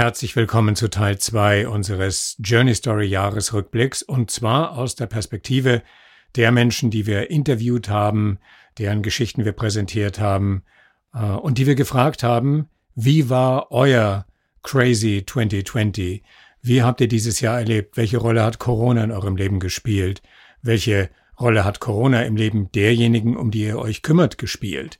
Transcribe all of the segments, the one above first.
Herzlich willkommen zu Teil 2 unseres Journey Story Jahresrückblicks und zwar aus der Perspektive der Menschen, die wir interviewt haben, deren Geschichten wir präsentiert haben äh, und die wir gefragt haben, wie war euer Crazy 2020? Wie habt ihr dieses Jahr erlebt? Welche Rolle hat Corona in eurem Leben gespielt? Welche Rolle hat Corona im Leben derjenigen, um die ihr euch kümmert, gespielt?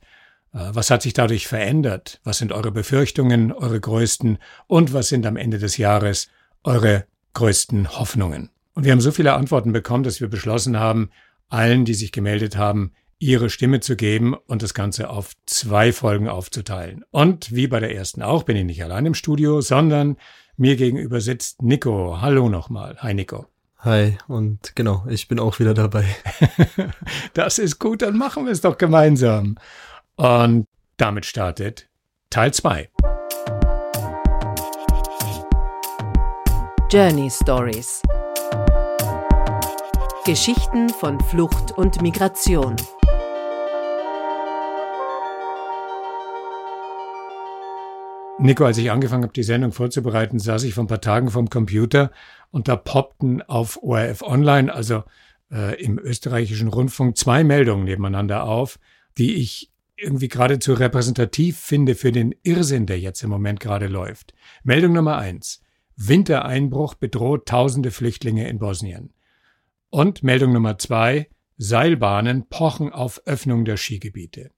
Äh, was hat sich dadurch verändert? Was sind eure Befürchtungen, eure größten und was sind am Ende des Jahres eure größten Hoffnungen? Und wir haben so viele Antworten bekommen, dass wir beschlossen haben, allen, die sich gemeldet haben, ihre Stimme zu geben und das Ganze auf zwei Folgen aufzuteilen. Und wie bei der ersten auch bin ich nicht allein im Studio, sondern mir gegenüber sitzt Nico. Hallo nochmal. Hi Nico. Hi, und genau, ich bin auch wieder dabei. das ist gut, dann machen wir es doch gemeinsam. Und damit startet Teil 2. Journey Stories. Geschichten von Flucht und Migration. Nico, als ich angefangen habe, die Sendung vorzubereiten, saß ich vor ein paar Tagen vom Computer und da poppten auf ORF Online, also äh, im österreichischen Rundfunk, zwei Meldungen nebeneinander auf, die ich irgendwie geradezu repräsentativ finde für den Irrsinn, der jetzt im Moment gerade läuft. Meldung Nummer eins. Wintereinbruch bedroht tausende Flüchtlinge in Bosnien. Und Meldung Nummer zwei. Seilbahnen pochen auf Öffnung der Skigebiete.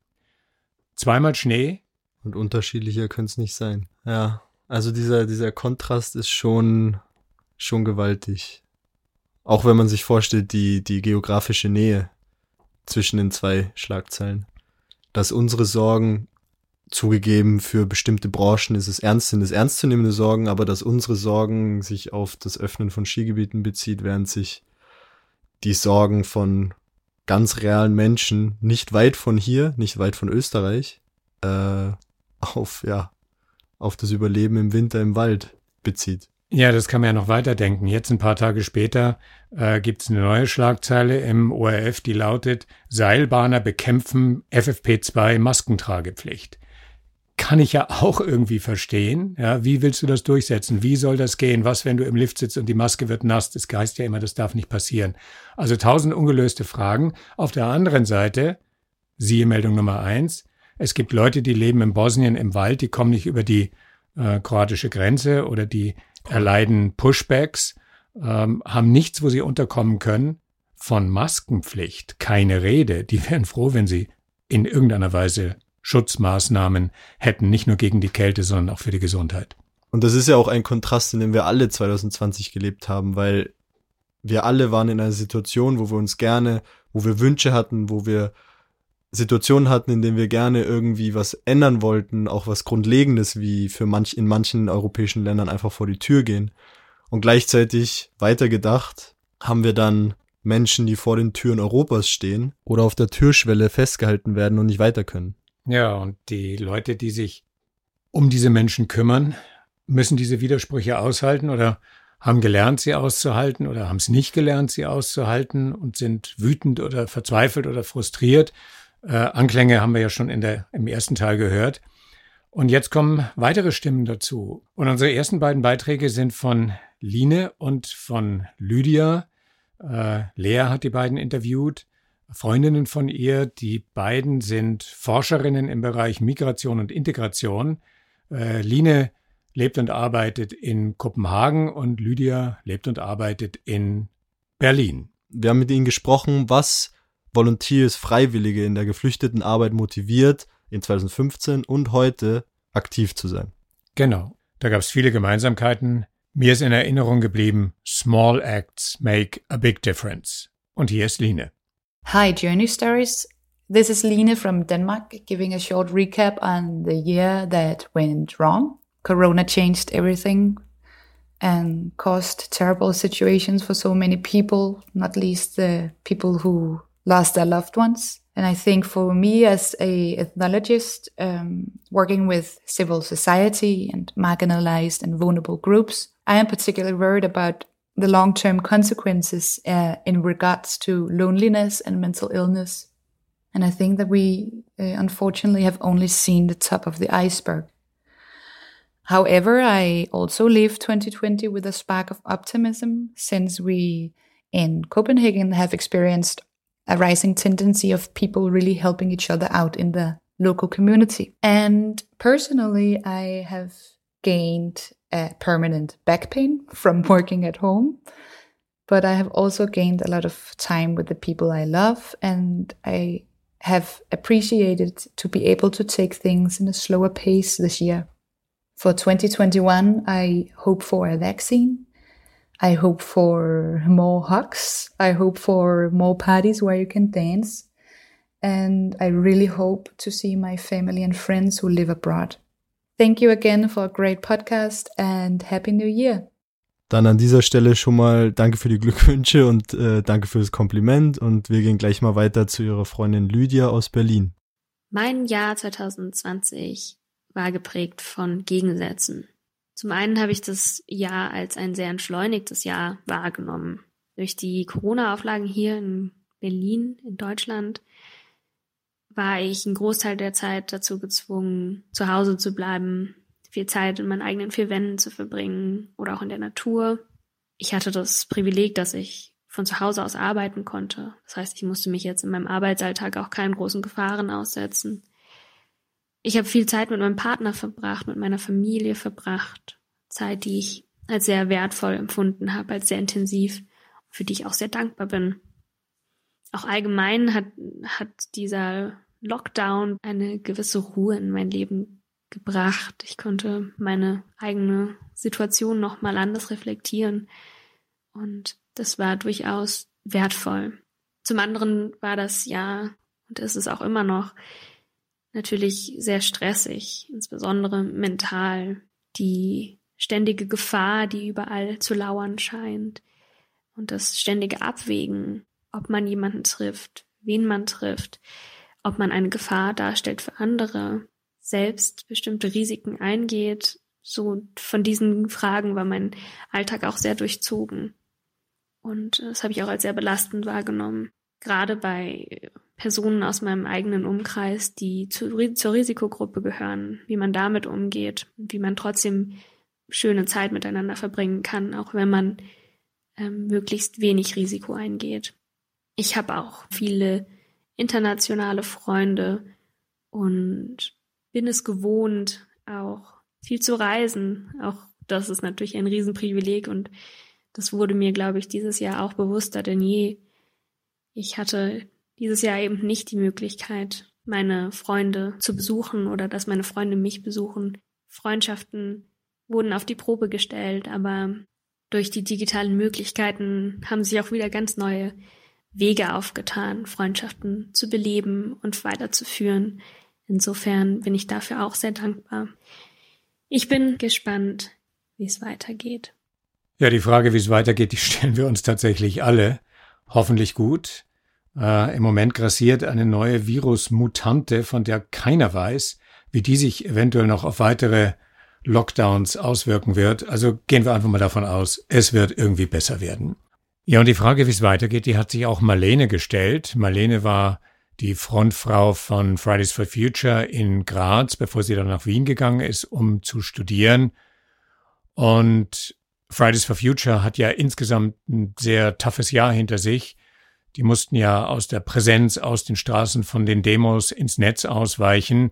Zweimal Schnee. Und unterschiedlicher könnte es nicht sein. Ja, also dieser, dieser Kontrast ist schon, schon gewaltig. Auch wenn man sich vorstellt, die, die geografische Nähe zwischen den zwei Schlagzeilen dass unsere Sorgen zugegeben für bestimmte Branchen ist es ernst, sind es ernstzunehmende Sorgen, aber dass unsere Sorgen sich auf das Öffnen von Skigebieten bezieht, während sich die Sorgen von ganz realen Menschen nicht weit von hier, nicht weit von Österreich, äh, auf, ja, auf das Überleben im Winter im Wald bezieht. Ja, das kann man ja noch weiterdenken. Jetzt ein paar Tage später äh, gibt es eine neue Schlagzeile im ORF, die lautet Seilbahner bekämpfen FFP2 Maskentragepflicht. Kann ich ja auch irgendwie verstehen. Ja, wie willst du das durchsetzen? Wie soll das gehen? Was, wenn du im Lift sitzt und die Maske wird nass? Das heißt ja immer, das darf nicht passieren. Also tausend ungelöste Fragen. Auf der anderen Seite, siehe Meldung Nummer eins, es gibt Leute, die leben in Bosnien im Wald, die kommen nicht über die äh, kroatische Grenze oder die erleiden Pushbacks, ähm, haben nichts, wo sie unterkommen können. Von Maskenpflicht keine Rede. Die wären froh, wenn sie in irgendeiner Weise Schutzmaßnahmen hätten, nicht nur gegen die Kälte, sondern auch für die Gesundheit. Und das ist ja auch ein Kontrast, in dem wir alle 2020 gelebt haben, weil wir alle waren in einer Situation, wo wir uns gerne, wo wir Wünsche hatten, wo wir Situationen hatten, in denen wir gerne irgendwie was ändern wollten, auch was Grundlegendes wie für manch, in manchen europäischen Ländern einfach vor die Tür gehen. Und gleichzeitig weitergedacht haben wir dann Menschen, die vor den Türen Europas stehen oder auf der Türschwelle festgehalten werden und nicht weiter können. Ja, und die Leute, die sich um diese Menschen kümmern, müssen diese Widersprüche aushalten oder haben gelernt, sie auszuhalten oder haben es nicht gelernt, sie auszuhalten und sind wütend oder verzweifelt oder frustriert äh, Anklänge haben wir ja schon in der, im ersten Teil gehört. Und jetzt kommen weitere Stimmen dazu. Und unsere ersten beiden Beiträge sind von Line und von Lydia. Äh, Lea hat die beiden interviewt, Freundinnen von ihr. Die beiden sind Forscherinnen im Bereich Migration und Integration. Äh, Line lebt und arbeitet in Kopenhagen und Lydia lebt und arbeitet in Berlin. Wir haben mit ihnen gesprochen, was Volunteers, Freiwillige in der geflüchteten Arbeit motiviert, in 2015 und heute aktiv zu sein. Genau, da gab es viele Gemeinsamkeiten. Mir ist in Erinnerung geblieben, Small Acts make a big difference. Und hier ist Line. Hi, Journey Stories. This is Line from Denmark, giving a short recap on the year that went wrong. Corona changed everything and caused terrible situations for so many people, not least the people who lost their loved ones. And I think for me as a ethnologist, um, working with civil society and marginalized and vulnerable groups, I am particularly worried about the long-term consequences uh, in regards to loneliness and mental illness. And I think that we, uh, unfortunately, have only seen the top of the iceberg. However, I also leave 2020 with a spark of optimism since we in Copenhagen have experienced a rising tendency of people really helping each other out in the local community. And personally, I have gained a permanent back pain from working at home, but I have also gained a lot of time with the people I love, and I have appreciated to be able to take things in a slower pace this year. For 2021, I hope for a vaccine. I hope for more hugs. I hope for more parties where you can dance. And I really hope to see my family and friends who live abroad. Thank you again for a great podcast and Happy New Year. Dann an dieser Stelle schon mal danke für die Glückwünsche und äh, danke für das Kompliment. Und wir gehen gleich mal weiter zu Ihrer Freundin Lydia aus Berlin. Mein Jahr 2020 war geprägt von Gegensätzen. Zum einen habe ich das Jahr als ein sehr entschleunigtes Jahr wahrgenommen. Durch die Corona-Auflagen hier in Berlin, in Deutschland, war ich einen Großteil der Zeit dazu gezwungen, zu Hause zu bleiben, viel Zeit in meinen eigenen vier Wänden zu verbringen oder auch in der Natur. Ich hatte das Privileg, dass ich von zu Hause aus arbeiten konnte. Das heißt, ich musste mich jetzt in meinem Arbeitsalltag auch keinen großen Gefahren aussetzen. Ich habe viel Zeit mit meinem Partner verbracht, mit meiner Familie verbracht. Zeit, die ich als sehr wertvoll empfunden habe, als sehr intensiv, für die ich auch sehr dankbar bin. Auch allgemein hat, hat dieser Lockdown eine gewisse Ruhe in mein Leben gebracht. Ich konnte meine eigene Situation nochmal anders reflektieren. Und das war durchaus wertvoll. Zum anderen war das ja, und ist es auch immer noch, natürlich sehr stressig, insbesondere mental. Die ständige Gefahr, die überall zu lauern scheint und das ständige Abwägen, ob man jemanden trifft, wen man trifft, ob man eine Gefahr darstellt für andere, selbst bestimmte Risiken eingeht. So von diesen Fragen war mein Alltag auch sehr durchzogen. Und das habe ich auch als sehr belastend wahrgenommen. Gerade bei Personen aus meinem eigenen Umkreis, die zu, zur Risikogruppe gehören, wie man damit umgeht, wie man trotzdem schöne Zeit miteinander verbringen kann, auch wenn man ähm, möglichst wenig Risiko eingeht. Ich habe auch viele internationale Freunde und bin es gewohnt, auch viel zu reisen. Auch das ist natürlich ein Riesenprivileg und das wurde mir, glaube ich, dieses Jahr auch bewusster denn je. Ich hatte dieses Jahr eben nicht die Möglichkeit, meine Freunde zu besuchen oder dass meine Freunde mich besuchen. Freundschaften wurden auf die Probe gestellt, aber durch die digitalen Möglichkeiten haben sich auch wieder ganz neue Wege aufgetan, Freundschaften zu beleben und weiterzuführen. Insofern bin ich dafür auch sehr dankbar. Ich bin gespannt, wie es weitergeht. Ja, die Frage, wie es weitergeht, die stellen wir uns tatsächlich alle. Hoffentlich gut. Äh, Im Moment grassiert eine neue Virusmutante, von der keiner weiß, wie die sich eventuell noch auf weitere Lockdowns auswirken wird. Also gehen wir einfach mal davon aus, es wird irgendwie besser werden. Ja, und die Frage, wie es weitergeht, die hat sich auch Marlene gestellt. Marlene war die Frontfrau von Fridays for Future in Graz, bevor sie dann nach Wien gegangen ist, um zu studieren. Und Fridays for Future hat ja insgesamt ein sehr toughes Jahr hinter sich. Die mussten ja aus der Präsenz aus den Straßen von den Demos ins Netz ausweichen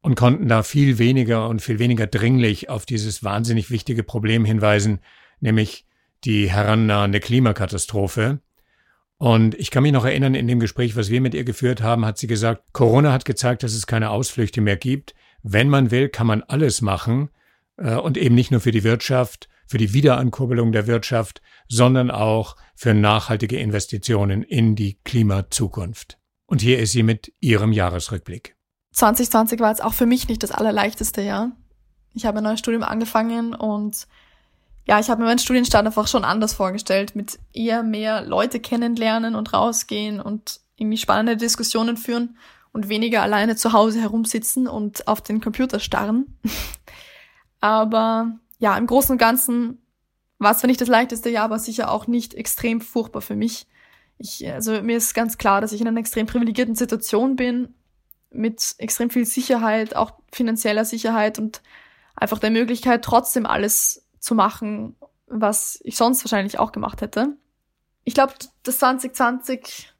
und konnten da viel weniger und viel weniger dringlich auf dieses wahnsinnig wichtige Problem hinweisen, nämlich die herannahende Klimakatastrophe. Und ich kann mich noch erinnern, in dem Gespräch, was wir mit ihr geführt haben, hat sie gesagt, Corona hat gezeigt, dass es keine Ausflüchte mehr gibt. Wenn man will, kann man alles machen äh, und eben nicht nur für die Wirtschaft, für die Wiederankurbelung der Wirtschaft, sondern auch für nachhaltige Investitionen in die Klimazukunft. Und hier ist sie mit ihrem Jahresrückblick. 2020 war jetzt auch für mich nicht das allerleichteste Jahr. Ich habe ein neues Studium angefangen und ja, ich habe mir meinen Studienstand einfach schon anders vorgestellt, mit eher mehr Leute kennenlernen und rausgehen und irgendwie spannende Diskussionen führen und weniger alleine zu Hause herumsitzen und auf den Computer starren. Aber ja, im Großen und Ganzen war es zwar nicht das leichteste Jahr, aber sicher auch nicht extrem furchtbar für mich. Ich, also mir ist ganz klar, dass ich in einer extrem privilegierten Situation bin, mit extrem viel Sicherheit, auch finanzieller Sicherheit und einfach der Möglichkeit, trotzdem alles zu machen, was ich sonst wahrscheinlich auch gemacht hätte. Ich glaube, dass 2020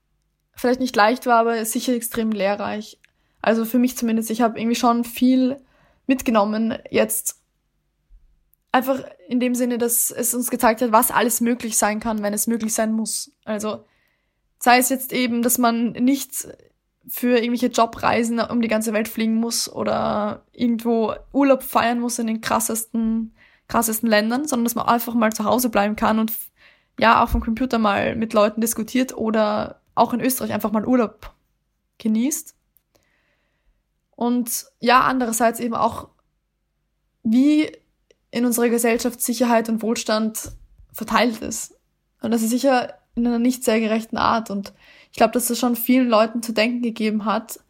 vielleicht nicht leicht war, aber sicher extrem lehrreich. Also für mich zumindest, ich habe irgendwie schon viel mitgenommen jetzt. Einfach in dem Sinne, dass es uns gezeigt hat, was alles möglich sein kann, wenn es möglich sein muss. Also sei es jetzt eben, dass man nicht für irgendwelche Jobreisen um die ganze Welt fliegen muss oder irgendwo Urlaub feiern muss in den krassesten, krassesten Ländern, sondern dass man einfach mal zu Hause bleiben kann und ja, auch vom Computer mal mit Leuten diskutiert oder auch in Österreich einfach mal Urlaub genießt. Und ja, andererseits eben auch, wie in unserer Gesellschaft Sicherheit und Wohlstand verteilt ist. Und das ist sicher in einer nicht sehr gerechten Art. Und ich glaube, dass das schon vielen Leuten zu denken gegeben hat,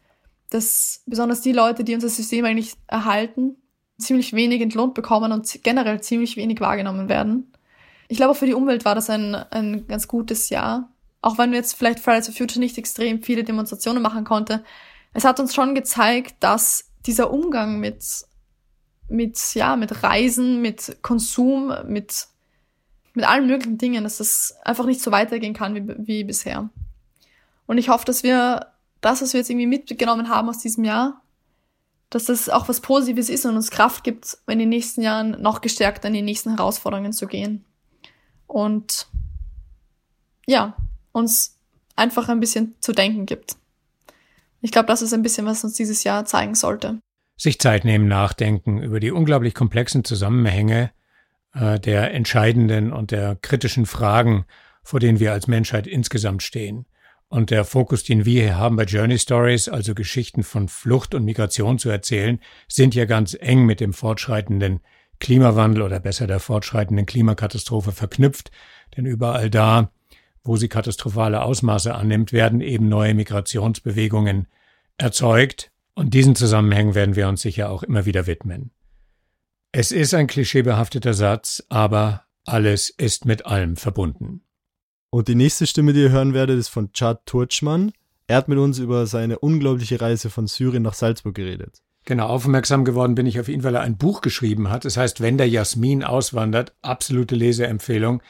dass besonders die Leute, die unser System eigentlich erhalten, ziemlich wenig entlohnt bekommen und generell ziemlich wenig wahrgenommen werden. Ich glaube, für die Umwelt war das ein, ein ganz gutes Jahr. Auch wenn wir jetzt vielleicht Fridays for Future nicht extrem viele Demonstrationen machen konnte, es hat uns schon gezeigt, dass dieser Umgang mit, mit, ja, mit Reisen, mit Konsum, mit, mit allen möglichen Dingen, dass das einfach nicht so weitergehen kann wie, wie bisher. Und ich hoffe, dass wir das, was wir jetzt irgendwie mitgenommen haben aus diesem Jahr, dass das auch was Positives ist und uns Kraft gibt, in den nächsten Jahren noch gestärkt an die nächsten Herausforderungen zu gehen. Und ja, uns einfach ein bisschen zu denken gibt. Ich glaube, das ist ein bisschen, was uns dieses Jahr zeigen sollte. Sich Zeit nehmen, nachdenken über die unglaublich komplexen Zusammenhänge äh, der entscheidenden und der kritischen Fragen, vor denen wir als Menschheit insgesamt stehen. Und der Fokus, den wir hier haben bei Journey Stories, also Geschichten von Flucht und Migration zu erzählen, sind ja ganz eng mit dem fortschreitenden Klimawandel oder besser der fortschreitenden Klimakatastrophe verknüpft. Denn überall da, wo sie katastrophale Ausmaße annimmt, werden eben neue Migrationsbewegungen erzeugt, und diesen Zusammenhängen werden wir uns sicher auch immer wieder widmen. Es ist ein klischeebehafteter Satz, aber alles ist mit allem verbunden. Und die nächste Stimme, die ihr hören werdet, ist von Chad Turchmann. Er hat mit uns über seine unglaubliche Reise von Syrien nach Salzburg geredet. Genau, aufmerksam geworden bin ich auf ihn, weil er ein Buch geschrieben hat. Das heißt, wenn der Jasmin auswandert, absolute Leseempfehlung.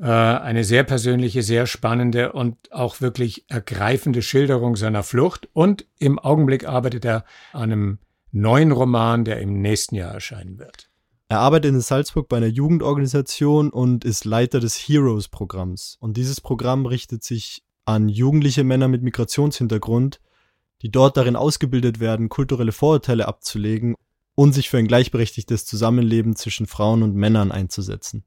Äh, eine sehr persönliche, sehr spannende und auch wirklich ergreifende Schilderung seiner Flucht. Und im Augenblick arbeitet er an einem neuen Roman, der im nächsten Jahr erscheinen wird. Er arbeitet in Salzburg bei einer Jugendorganisation und ist Leiter des Heroes-Programms. Und dieses Programm richtet sich an jugendliche Männer mit Migrationshintergrund, die dort darin ausgebildet werden, kulturelle Vorurteile abzulegen und sich für ein gleichberechtigtes Zusammenleben zwischen Frauen und Männern einzusetzen.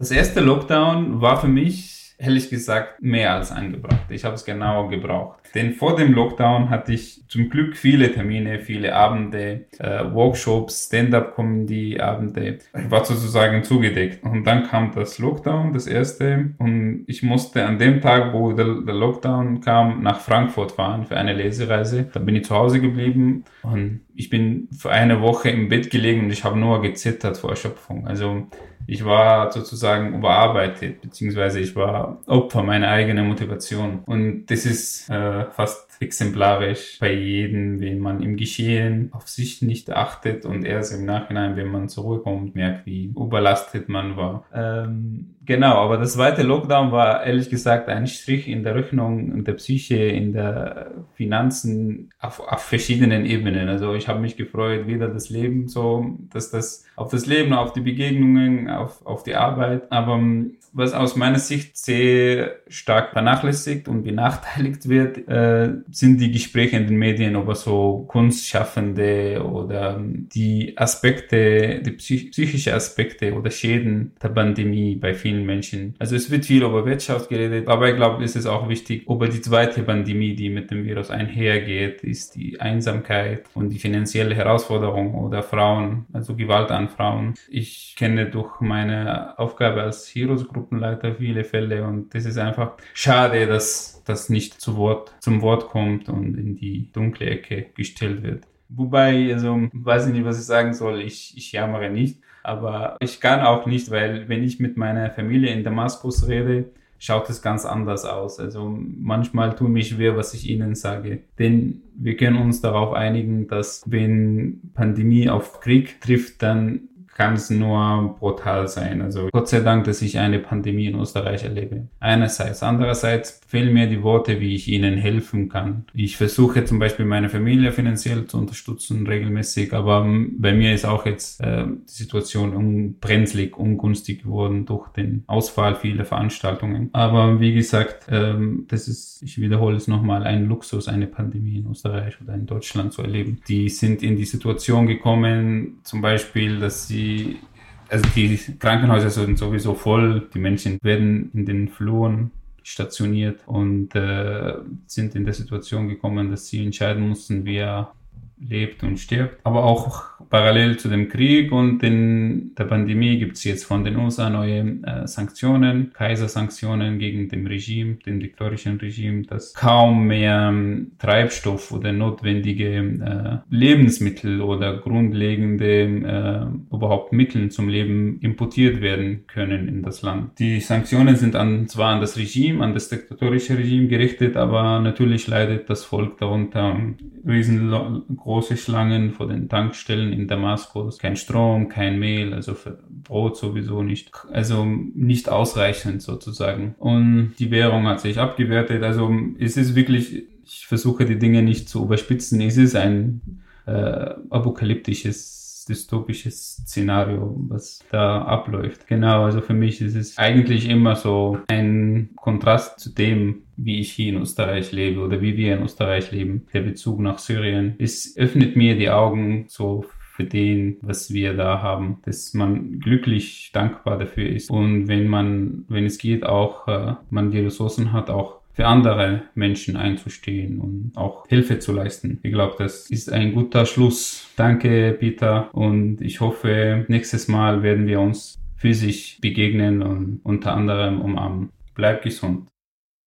Das erste Lockdown war für mich, ehrlich gesagt, mehr als angebracht. Ich habe es genau gebraucht. Denn vor dem Lockdown hatte ich zum Glück viele Termine, viele Abende, äh, Workshops, Stand-up-Comedy-Abende. Ich war sozusagen zugedeckt. Und dann kam das Lockdown, das erste. Und ich musste an dem Tag, wo der, der Lockdown kam, nach Frankfurt fahren für eine Lesereise. Da bin ich zu Hause geblieben und ich bin für eine Woche im Bett gelegen und ich habe nur gezittert vor Erschöpfung. Also ich war sozusagen überarbeitet, beziehungsweise ich war Opfer meiner eigenen Motivation. Und das ist äh, fast exemplarisch bei jedem, wenn man im Geschehen auf sich nicht achtet und erst im Nachhinein, wenn man zurückkommt, merkt, wie überlastet man war. Ähm, genau, aber das zweite Lockdown war ehrlich gesagt ein Strich in der Rechnung, in der Psyche, in der Finanzen auf, auf verschiedenen Ebenen. Also ich habe mich gefreut, wieder das Leben so, dass das auf das Leben, auf die Begegnungen, auf, auf die Arbeit. Aber was aus meiner Sicht sehr stark vernachlässigt und benachteiligt wird, äh, sind die Gespräche in den Medien über so Kunstschaffende oder die Aspekte, die psych psychische Aspekte oder Schäden der Pandemie bei vielen Menschen. Also es wird viel über Wirtschaft geredet, aber ich glaube, es ist auch wichtig, über die zweite Pandemie, die mit dem Virus einhergeht, ist die Einsamkeit und die finanzielle Herausforderung oder Frauen, also Gewalt an Frauen. Ich kenne durch meine Aufgabe als Heroes Gruppenleiter viele Fälle und das ist einfach schade, dass das nicht zu Wort, zum Wort kommt und in die dunkle Ecke gestellt wird. Wobei, also, weiß ich nicht, was ich sagen soll. Ich, ich jammere nicht. Aber ich kann auch nicht, weil wenn ich mit meiner Familie in Damaskus rede, schaut es ganz anders aus. Also manchmal tue mich schwer, was ich Ihnen sage. Denn wir können uns darauf einigen, dass wenn Pandemie auf Krieg trifft, dann kann es nur brutal sein. Also Gott sei Dank, dass ich eine Pandemie in Österreich erlebe. Einerseits. Andererseits fehlen mir die Worte, wie ich ihnen helfen kann. Ich versuche zum Beispiel meine Familie finanziell zu unterstützen, regelmäßig, aber bei mir ist auch jetzt äh, die Situation unbrenzlig, ungünstig geworden durch den Ausfall vieler Veranstaltungen. Aber wie gesagt, ähm, das ist, ich wiederhole es nochmal, ein Luxus, eine Pandemie in Österreich oder in Deutschland zu erleben. Die sind in die Situation gekommen, zum Beispiel, dass sie die, also die Krankenhäuser sind sowieso voll, die Menschen werden in den Fluren stationiert und äh, sind in der Situation gekommen, dass sie entscheiden mussten, wer lebt und stirbt. Aber auch parallel zu dem Krieg und den, der Pandemie gibt es jetzt von den USA neue äh, Sanktionen, Kaisersanktionen gegen dem Regime, dem diktatorischen Regime, dass kaum mehr ähm, Treibstoff oder notwendige äh, Lebensmittel oder grundlegende äh, überhaupt Mittel zum Leben importiert werden können in das Land. Die Sanktionen sind an, zwar an das Regime, an das diktatorische Regime gerichtet, aber natürlich leidet das Volk darunter riesengroße Schlangen vor den Tankstellen in Damaskus, kein Strom, kein Mehl, also für Brot sowieso nicht, also nicht ausreichend sozusagen. Und die Währung hat sich abgewertet, also es ist wirklich, ich versuche die Dinge nicht zu überspitzen, es ist ein äh, apokalyptisches dystopisches Szenario, was da abläuft. Genau, also für mich ist es eigentlich immer so ein Kontrast zu dem, wie ich hier in Österreich lebe oder wie wir in Österreich leben. Der Bezug nach Syrien. Es öffnet mir die Augen so für den, was wir da haben, dass man glücklich dankbar dafür ist und wenn man, wenn es geht, auch äh, man die Ressourcen hat, auch für andere Menschen einzustehen und auch Hilfe zu leisten. Ich glaube, das ist ein guter Schluss. Danke, Peter, und ich hoffe, nächstes Mal werden wir uns physisch begegnen und unter anderem umarmen. Bleib gesund.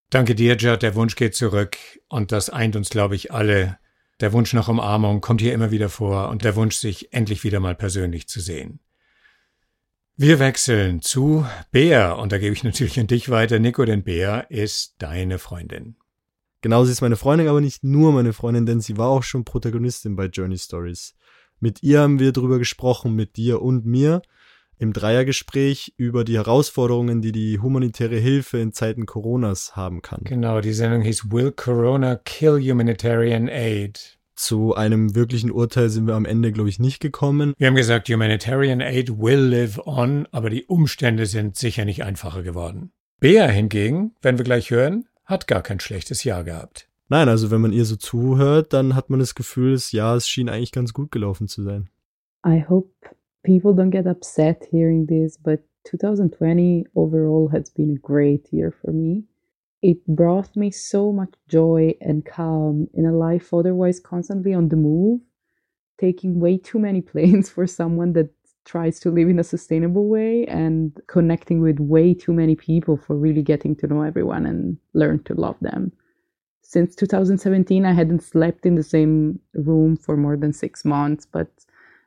Danke dir, Judd. Der Wunsch geht zurück und das eint uns, glaube ich, alle der Wunsch nach Umarmung kommt hier immer wieder vor und der Wunsch, sich endlich wieder mal persönlich zu sehen. Wir wechseln zu Bea und da gebe ich natürlich an dich weiter. Nico, denn Bea ist deine Freundin. Genau, sie ist meine Freundin, aber nicht nur meine Freundin, denn sie war auch schon Protagonistin bei Journey Stories. Mit ihr haben wir drüber gesprochen, mit dir und mir im Dreiergespräch über die Herausforderungen, die die humanitäre Hilfe in Zeiten Coronas haben kann. Genau, die Sendung hieß Will Corona Kill Humanitarian Aid? Zu einem wirklichen Urteil sind wir am Ende, glaube ich, nicht gekommen. Wir haben gesagt, Humanitarian Aid will live on, aber die Umstände sind sicher nicht einfacher geworden. Bea hingegen, wenn wir gleich hören, hat gar kein schlechtes Jahr gehabt. Nein, also wenn man ihr so zuhört, dann hat man das Gefühl, das Jahr es schien eigentlich ganz gut gelaufen zu sein. I hope people don't get upset hearing this, but 2020 overall has been a great year for me. It brought me so much joy and calm in a life otherwise constantly on the move, taking way too many planes for someone that tries to live in a sustainable way and connecting with way too many people for really getting to know everyone and learn to love them. Since 2017, I hadn't slept in the same room for more than six months, but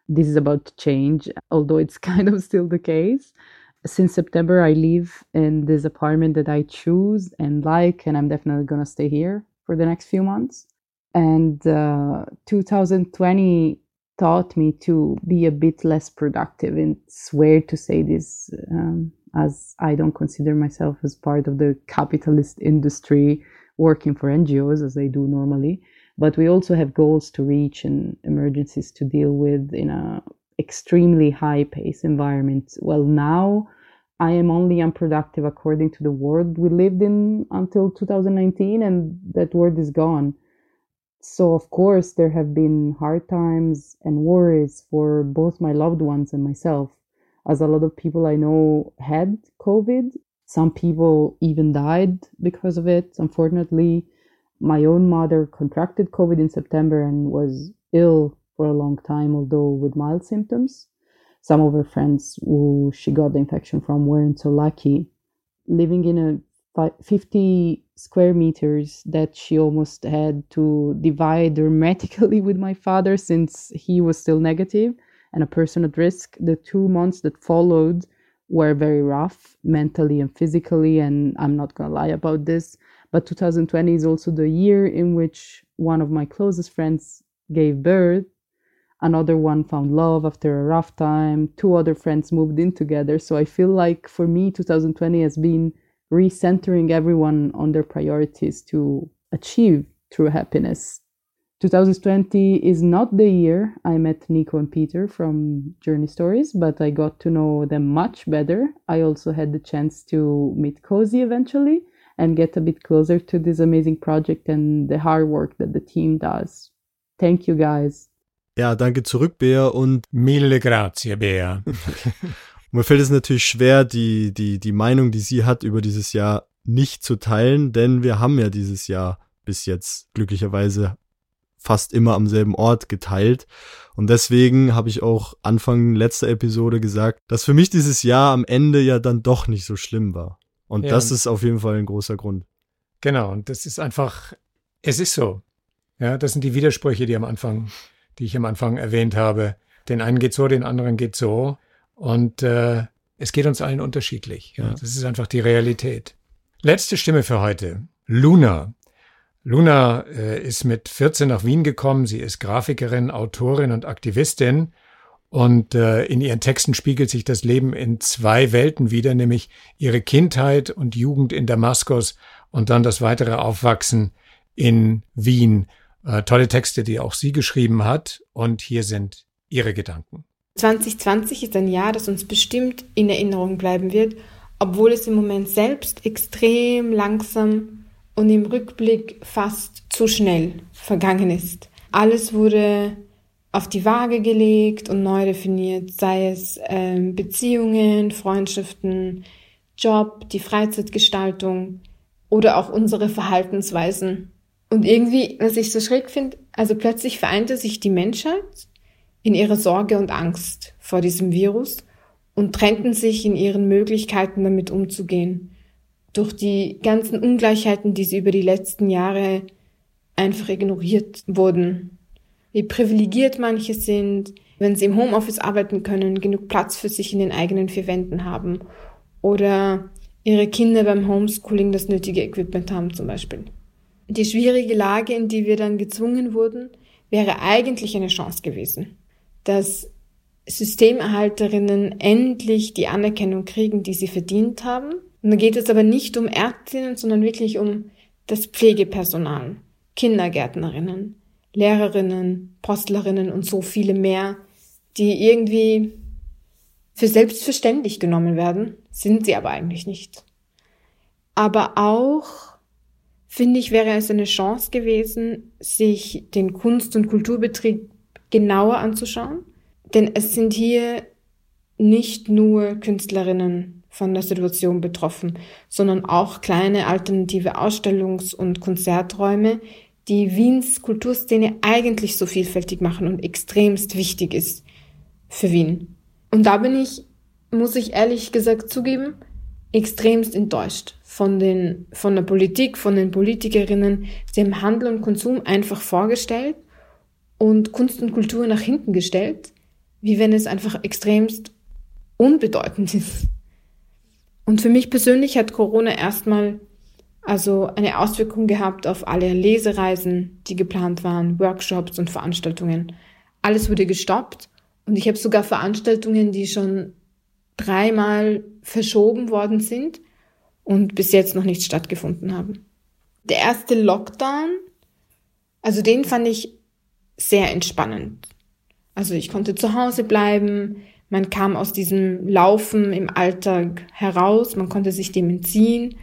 this is about to change, although it's kind of still the case. Since September, I live in this apartment that I choose and like, and I'm definitely going to stay here for the next few months. And uh, 2020 taught me to be a bit less productive. And it's weird to say this, um, as I don't consider myself as part of the capitalist industry working for NGOs as I do normally but we also have goals to reach and emergencies to deal with in a extremely high pace environment. Well now i am only unproductive according to the world we lived in until 2019 and that world is gone. So of course there have been hard times and worries for both my loved ones and myself. As a lot of people i know had covid some people even died because of it unfortunately my own mother contracted COVID in September and was ill for a long time, although with mild symptoms. Some of her friends who she got the infection from weren't so lucky. Living in a 50 square meters that she almost had to divide hermetically with my father since he was still negative and a person at risk. The two months that followed were very rough mentally and physically, and I'm not gonna lie about this. But 2020 is also the year in which one of my closest friends gave birth. Another one found love after a rough time. Two other friends moved in together. So I feel like for me, 2020 has been recentering everyone on their priorities to achieve true happiness. 2020 is not the year I met Nico and Peter from Journey Stories, but I got to know them much better. I also had the chance to meet Cozy eventually and get a bit closer to this amazing project and the hard work that the team does. Thank you guys. Ja, danke zurück, Bea. Und Mille grazie, Bea. mir fällt es natürlich schwer, die, die, die Meinung, die sie hat über dieses Jahr nicht zu teilen, denn wir haben ja dieses Jahr bis jetzt glücklicherweise fast immer am selben Ort geteilt. Und deswegen habe ich auch Anfang letzter Episode gesagt, dass für mich dieses Jahr am Ende ja dann doch nicht so schlimm war. Und Ja. das ist auf jeden Fall ein großer Grund. Genau, und das ist einfach, es ist so. Ja, das sind die Widersprüche, die am Anfang, die ich am Anfang erwähnt habe. Den einen geht so, den anderen geht so. Und äh, es geht uns allen unterschiedlich. Ja. Das ist einfach die Realität. Letzte Stimme für heute. Luna. Luna äh, ist mit 14 nach Wien gekommen. Sie ist Grafikerin, Autorin und Aktivistin. Und äh, in ihren Texten spiegelt sich das Leben in zwei Welten wider, nämlich ihre Kindheit und Jugend in Damaskus und dann das weitere Aufwachsen in Wien. Äh, tolle Texte, die auch sie geschrieben hat. Und hier sind ihre Gedanken. 2020 ist ein Jahr, das uns bestimmt in Erinnerung bleiben wird, obwohl es im Moment selbst extrem langsam und im Rückblick fast zu schnell vergangen ist. Alles wurde auf die Waage gelegt und neu definiert, sei es ähm, Beziehungen, Freundschaften, Job, die Freizeitgestaltung oder auch unsere Verhaltensweisen. Und irgendwie, was ich so schräg finde, also plötzlich vereinte sich die Menschheit in ihrer Sorge und Angst vor diesem Virus und trennten sich in ihren Möglichkeiten damit umzugehen. Durch die ganzen Ungleichheiten, die sie über die letzten Jahre einfach ignoriert wurden. Wie privilegiert manche sind, wenn sie im Homeoffice arbeiten können, genug Platz für sich in den eigenen vier Wänden haben oder ihre Kinder beim Homeschooling das nötige Equipment haben zum Beispiel. Die schwierige Lage, in die wir dann gezwungen wurden, wäre eigentlich eine Chance gewesen, dass Systemerhalterinnen endlich die Anerkennung kriegen, die sie verdient haben. Und da geht es aber nicht um Ärztinnen, sondern wirklich um das Pflegepersonal, Kindergärtnerinnen, Lehrerinnen, Postlerinnen und so viele mehr, die irgendwie für selbstverständlich genommen werden, sind sie aber eigentlich nicht. Aber auch, finde ich, wäre es eine Chance gewesen, sich den Kunst- und Kulturbetrieb genauer anzuschauen. Denn es sind hier nicht nur Künstlerinnen von der Situation betroffen, sondern auch kleine alternative Ausstellungs- und Konzerträume, die Wiens Kulturszene eigentlich so vielfältig machen und extremst wichtig ist für Wien. Und da bin ich, muss ich ehrlich gesagt zugeben, extremst enttäuscht von den, von der Politik, von den Politikerinnen. Haben Handel und Konsum einfach vorgestellt und Kunst und Kultur nach hinten gestellt, wie wenn es einfach extremst unbedeutend ist. Und für mich persönlich hat Corona erstmal also eine Auswirkung gehabt auf alle Lesereisen, die geplant waren, Workshops und Veranstaltungen. Alles wurde gestoppt und ich habe sogar Veranstaltungen, die schon dreimal verschoben worden sind und bis jetzt noch nicht stattgefunden haben. Der erste Lockdown, also den fand ich sehr entspannend. Also ich konnte zu Hause bleiben, man kam aus diesem Laufen im Alltag heraus, man konnte sich dem entziehen,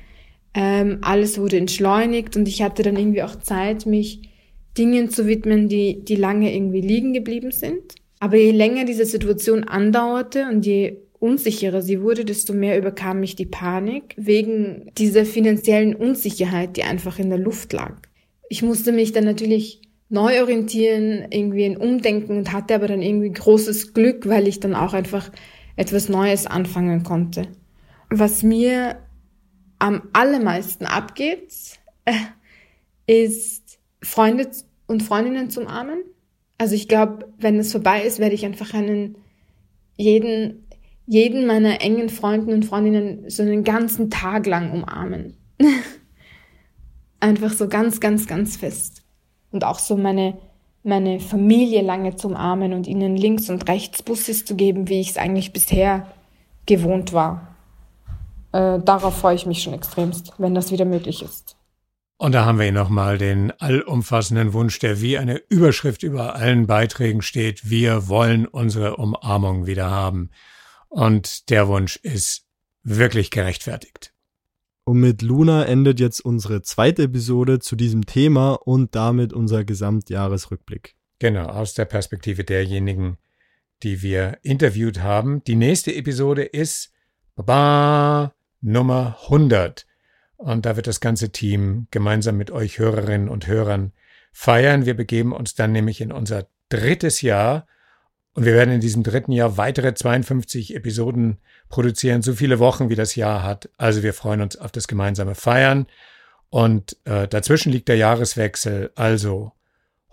ähm, alles wurde entschleunigt und ich hatte dann irgendwie auch Zeit, mich Dingen zu widmen, die, die lange irgendwie liegen geblieben sind. Aber je länger diese Situation andauerte und je unsicherer sie wurde, desto mehr überkam mich die Panik wegen dieser finanziellen Unsicherheit, die einfach in der Luft lag. Ich musste mich dann natürlich neu orientieren, irgendwie ein Umdenken und hatte aber dann irgendwie großes Glück, weil ich dann auch einfach etwas Neues anfangen konnte. Was mir am allermeisten abgeht, äh, ist Freunde und Freundinnen zum Armen. Also ich glaube, wenn es vorbei ist, werde ich einfach einen jeden jeden meiner engen Freunden und Freundinnen so einen ganzen Tag lang umarmen. Einfach so ganz, ganz, ganz fest. Und auch so meine, meine Familie lange zu umarmen und ihnen links und rechts Busses zu geben, wie ich es eigentlich bisher gewohnt war. Äh, darauf freue ich mich schon extremst, wenn das wieder möglich ist. Und da haben wir nochmal den allumfassenden Wunsch, der wie eine Überschrift über allen Beiträgen steht. Wir wollen unsere Umarmung wieder haben. Und der Wunsch ist wirklich gerechtfertigt. Und mit Luna endet jetzt unsere zweite Episode zu diesem Thema und damit unser Gesamtjahresrückblick. Genau, aus der Perspektive derjenigen, die wir interviewt haben. Die nächste Episode ist Baba, Nummer 100. Und da wird das ganze Team gemeinsam mit euch Hörerinnen und Hörern feiern. Wir begeben uns dann nämlich in unser drittes Jahr und wir werden in diesem dritten Jahr weitere 52 Episoden produzieren, so viele Wochen wie das Jahr hat. Also wir freuen uns auf das gemeinsame Feiern. Und äh, dazwischen liegt der Jahreswechsel. Also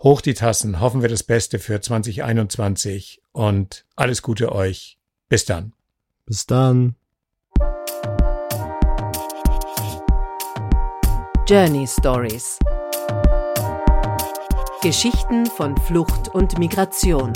hoch die Tassen, hoffen wir das Beste für 2021 und alles Gute euch. Bis dann. Bis dann. Journey Stories. Geschichten von Flucht und Migration.